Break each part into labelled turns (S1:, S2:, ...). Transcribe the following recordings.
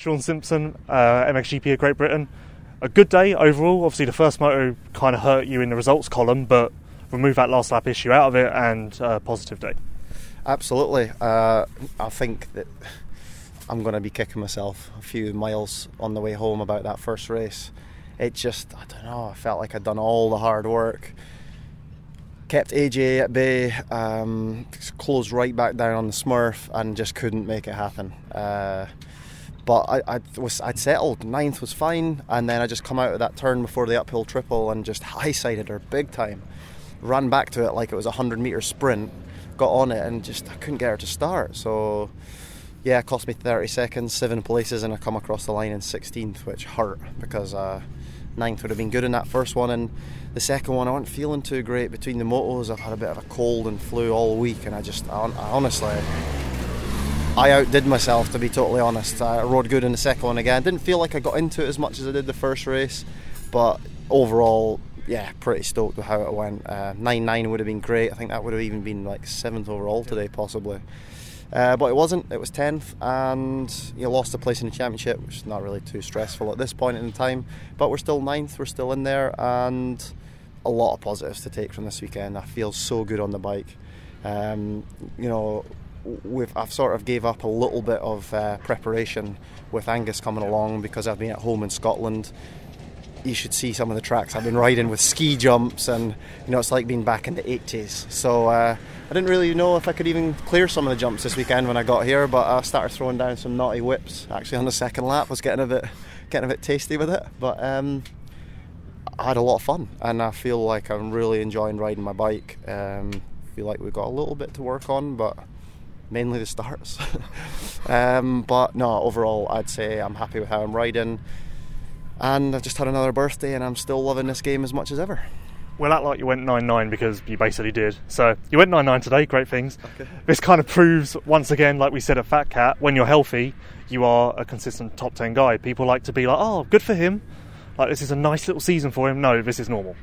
S1: Shaun Simpson, uh, MXGP of Great Britain. A good day overall. Obviously, the first moto kind of hurt you in the results column, but remove that last lap issue out of it and a positive day.
S2: Absolutely. Uh, I think that I'm going to be kicking myself a few miles on the way home about that first race. It just, I don't know, I felt like I'd done all the hard work kept AJ at bay, um, closed right back down on the Smurf, and just couldn't make it happen. Uh, but I, I, was I'd settled. Ninth was fine, and then I just come out of that turn before the uphill triple and just high sided her big time. Ran back to it like it was a hundred meter sprint. Got on it and just I couldn't get her to start. So yeah, it cost me 30 seconds, seven places, and I come across the line in 16th, which hurt because uh, ninth would have been good in that first one and the second one, I wasn't feeling too great between the motos. I've had a bit of a cold and flu all week, and I just, I, I honestly, I outdid myself to be totally honest. I rode good in the second one again. Didn't feel like I got into it as much as I did the first race, but overall, yeah, pretty stoked with how it went. Uh, 9 9 would have been great. I think that would have even been like seventh overall today, possibly. Uh, but it wasn't. It was 10th, and you know, lost a place in the championship, which is not really too stressful at this point in time. But we're still ninth. We're still in there, and a lot of positives to take from this weekend. I feel so good on the bike. Um, you know, we've, I've sort of gave up a little bit of uh, preparation with Angus coming along because I've been at home in Scotland. You should see some of the tracks I've been riding with ski jumps, and you know it's like being back in the 80s. So uh, I didn't really know if I could even clear some of the jumps this weekend when I got here, but I started throwing down some naughty whips. Actually, on the second lap, was getting a bit getting a bit tasty with it, but. Um, I had a lot of fun, and I feel like I'm really enjoying riding my bike. Um, feel like we've got a little bit to work on, but mainly the starts. um, but no, overall, I'd say I'm happy with how I'm riding, and I've just had another birthday, and I'm still loving this game as much as ever.
S1: Well, act like you went 9 9 because you basically did. So you went 9 9 today, great things. Okay. This kind of proves, once again, like we said at Fat Cat, when you're healthy, you are a consistent top 10 guy. People like to be like, oh, good for him like this is a nice little season for him. No, this is normal.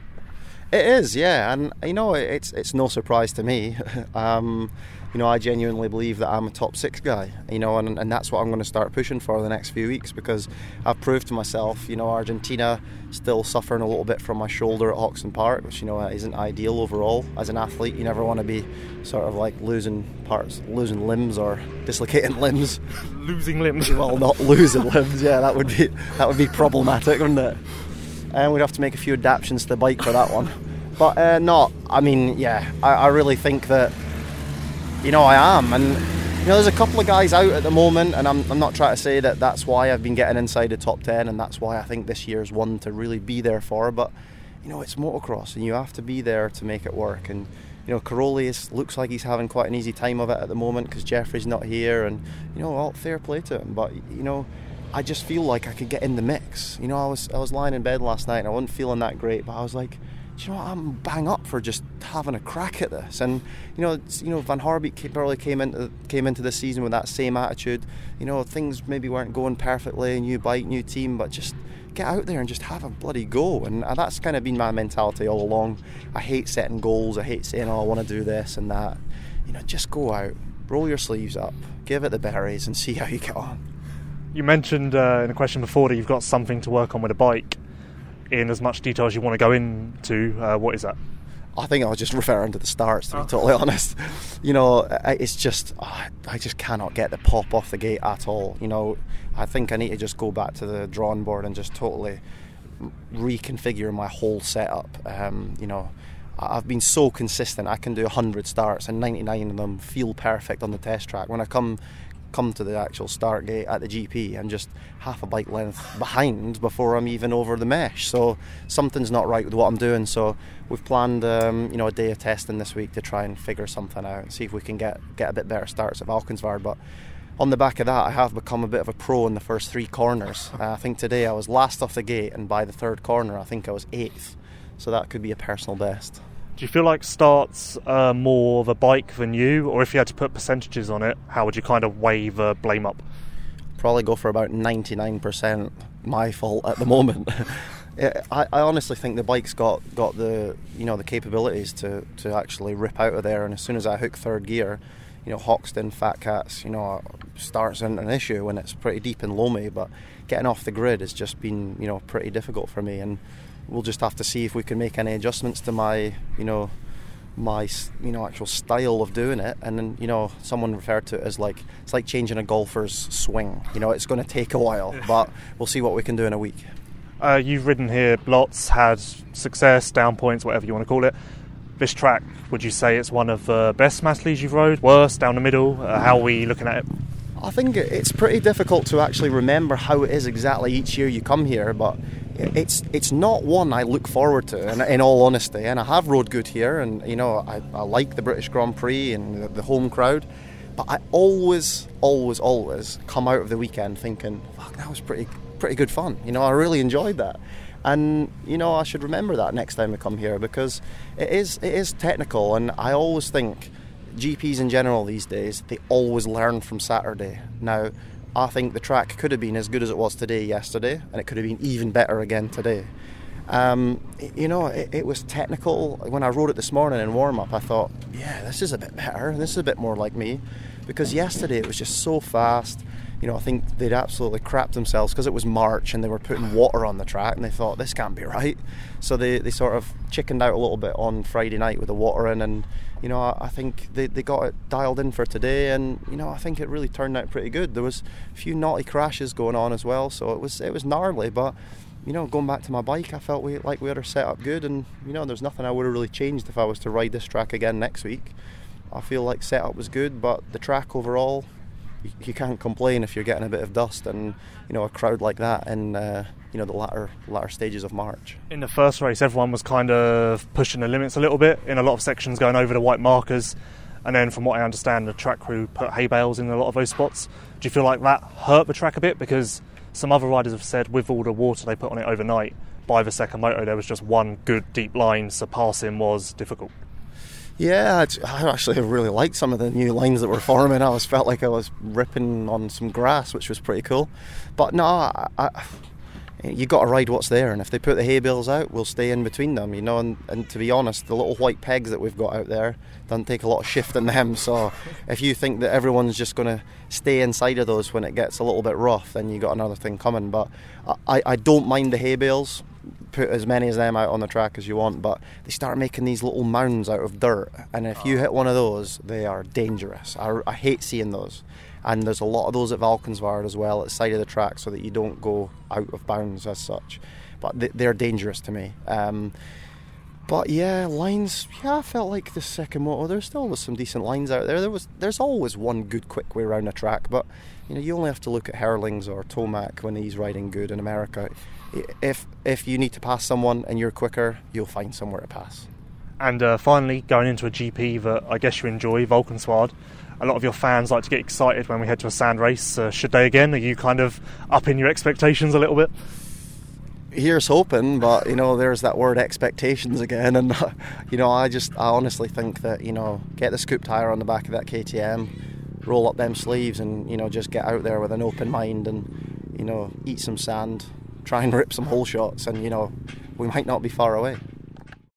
S2: It is, yeah, and you know it's it's no surprise to me. um, you know, I genuinely believe that I'm a top six guy. You know, and, and that's what I'm going to start pushing for the next few weeks because I've proved to myself. You know, Argentina still suffering a little bit from my shoulder at Hawkstone Park, which you know isn't ideal overall. As an athlete, you never want to be sort of like losing parts, losing limbs or dislocating limbs.
S1: losing limbs.
S2: well, not losing limbs. Yeah, that would be that would be problematic, wouldn't it? And we'd have to make a few adaptations to the bike for that one. But uh, no, I mean, yeah, I, I, really think that, you know, I am. And, you know, there's a couple of guys out at the moment, and I'm, I'm not trying to say that that's why I've been getting inside the top 10, and that's why I think this year's one to really be there for. But, you know, it's motocross, and you have to be there to make it work. And, you know, Cairoli looks like he's having quite an easy time of it at the moment because Jeffrey's not here, and, you know, all fair play to him. But, you know, I just feel like I could get in the mix. You know, I was I was lying in bed last night and I wasn't feeling that great, but I was like, you know what, I'm bang up for just having a crack at this. And you know, you know, Van Horebeek probably came into came into the season with that same attitude. You know, things maybe weren't going perfectly, new bike, new team, but just get out there and just have a bloody go. And that's kind of been my mentality all along. I hate setting goals. I hate saying, oh, I want to do this and that. You know, just go out, roll your sleeves up, give it the berries, and see how you get on
S1: you mentioned uh, in a question before that you've got something to work on with a bike. In as much detail as you want to go into, uh, what is that?
S2: I think I was just referring to the starts, to be oh. totally honest. You know, it's just, oh, I just cannot get the pop off the gate at all. You know, I think I need to just go back to the drawing board and just totally reconfigure my whole setup. Um, you know, I've been so consistent. I can do 100 starts and 99 of them feel perfect on the test track. When I come come to the actual start gate at the GP and just half a bike length behind before I'm even over the mesh. So something's not right with what I'm doing. So we've planned, um, you know, a day of testing this week to try and figure something out and see if we can get get a bit better starts at Valkenswaard. But on the back of that, I have become a bit of a pro in the first three corners. Uh, I think today I was last off the gate, and by the third corner, I think I was eighth. So that could be a personal best.
S1: Do you feel like starts uh, more of a bike than you, or if you had to put percentages on it, how would you kind of weigh the blame up?
S2: Probably go for about 99% my fault at the moment. I, I, honestly think the bike's got, got the you know the capabilities to, to actually rip out of there, and as soon as I hook third gear, you know, Hawkstone, Fat Cats, you know, starts an issue when it's pretty deep and loamy. But getting off the grid has just been, you know, pretty difficult for me. And we'll just have to see if we can make any adjustments to my, you know, my you know actual style of doing it. And then you know someone referred to it as like it's like changing a golfer's swing. You know it's going to take a while but we'll see what we can do in a week.
S1: Uh, you've ridden here lots had success down points whatever you want to call it. This track would you say it's one of the best Matterleys you've rode? Worst down the middle? Uh, how are we looking at it
S2: I think it's pretty difficult to actually remember how it is exactly each year you come here, but it's it's not one I look forward to. In, in all honesty, and I have rode good here, and you know I, I like the British Grand Prix and the, home crowd, but I always, always, always come out of the weekend thinking, "Fuck, that was pretty pretty good fun." You know, I really enjoyed that. And you know, I should remember that next time I come here because it is it is technical, and I always think GPs in general these days, they always learn from Saturday. Now, I think the track could have been as good as it was today yesterday, and it could have been even better again today. Um, you know, it, it, was technical. When I rode it this morning in warm up, I thought, yeah, this is a bit better. This is a bit more like me. Because yesterday it was just so fast. You know, I think they'd absolutely crapped themselves because it was March and they were putting water on the track and they thought, this can't be right. So they, they sort of chickened out a little bit on Friday night with the water in and you know, I, think they, they got it dialed in for today, and you know, I think it really turned out pretty good. There was a few naughty crashes going on as well, so it was it was gnarly, but you know, going back to my bike, I felt we like we had our setup good, and you know, there's nothing I would have really changed if I was to ride this track again next week. I feel like setup was good, but the track overall, you, can't complain if you're getting a bit of dust and you know a crowd like that in uh, you know the latter latter stages of March.
S1: In the first race, everyone was kind of pushing the limits a little bit in a lot of sections, going over the white markers. And then, from what I understand, the track crew put hay bales in a lot of those spots. Do you feel like that hurt the track a bit? Because some other riders have said with all the water they put on it overnight, by the second moto there was just one good deep line, so passing was difficult.
S2: Yeah, I actually really liked some of the new lines that were forming. I always felt like I was ripping on some grass, which was pretty cool. But no, I, I, you got to ride what's there, and if they put the hay bales out, we'll stay in between them, you know. And, and to be honest, the little white pegs that we've got out there doesn't take a lot of shifting them. So if you think that everyone's just going to stay inside of those when it gets a little bit rough, then you got another thing coming. But I, I don't mind the hay bales put as many as them out on the track as you want, but they start making these little mounds out of dirt, and if you hit one of those, they are dangerous. I, I hate seeing those, and there's a lot of those at Valkenswaard as well, at the side of the track, so that you don't go out of bounds as such. But they, they're dangerous to me. Um, but yeah, lines. Yeah, I felt like the second moto. There still was some decent lines out there. There was. There's always one good quick way around a track, but you know you only have to look at Herlings or Tomac when he's riding good in America if if you need to pass someone and you're quicker, you'll find somewhere to pass.
S1: And uh, finally, going into a GP that I guess you enjoy, Valkenswaard. A lot of your fans like to get excited when we head to a sand race. Uh, should they again? Are you kind of upping your expectations a little bit?
S2: Here's hoping, but you know, there's that word expectations again, and you know, I just, I honestly think that you know, get the scoop tire on the back of that KTM, roll up them sleeves, and you know, just get out there with an open mind, and you know, eat some sand, try and rip some hole shots, and you know, we might not be far away.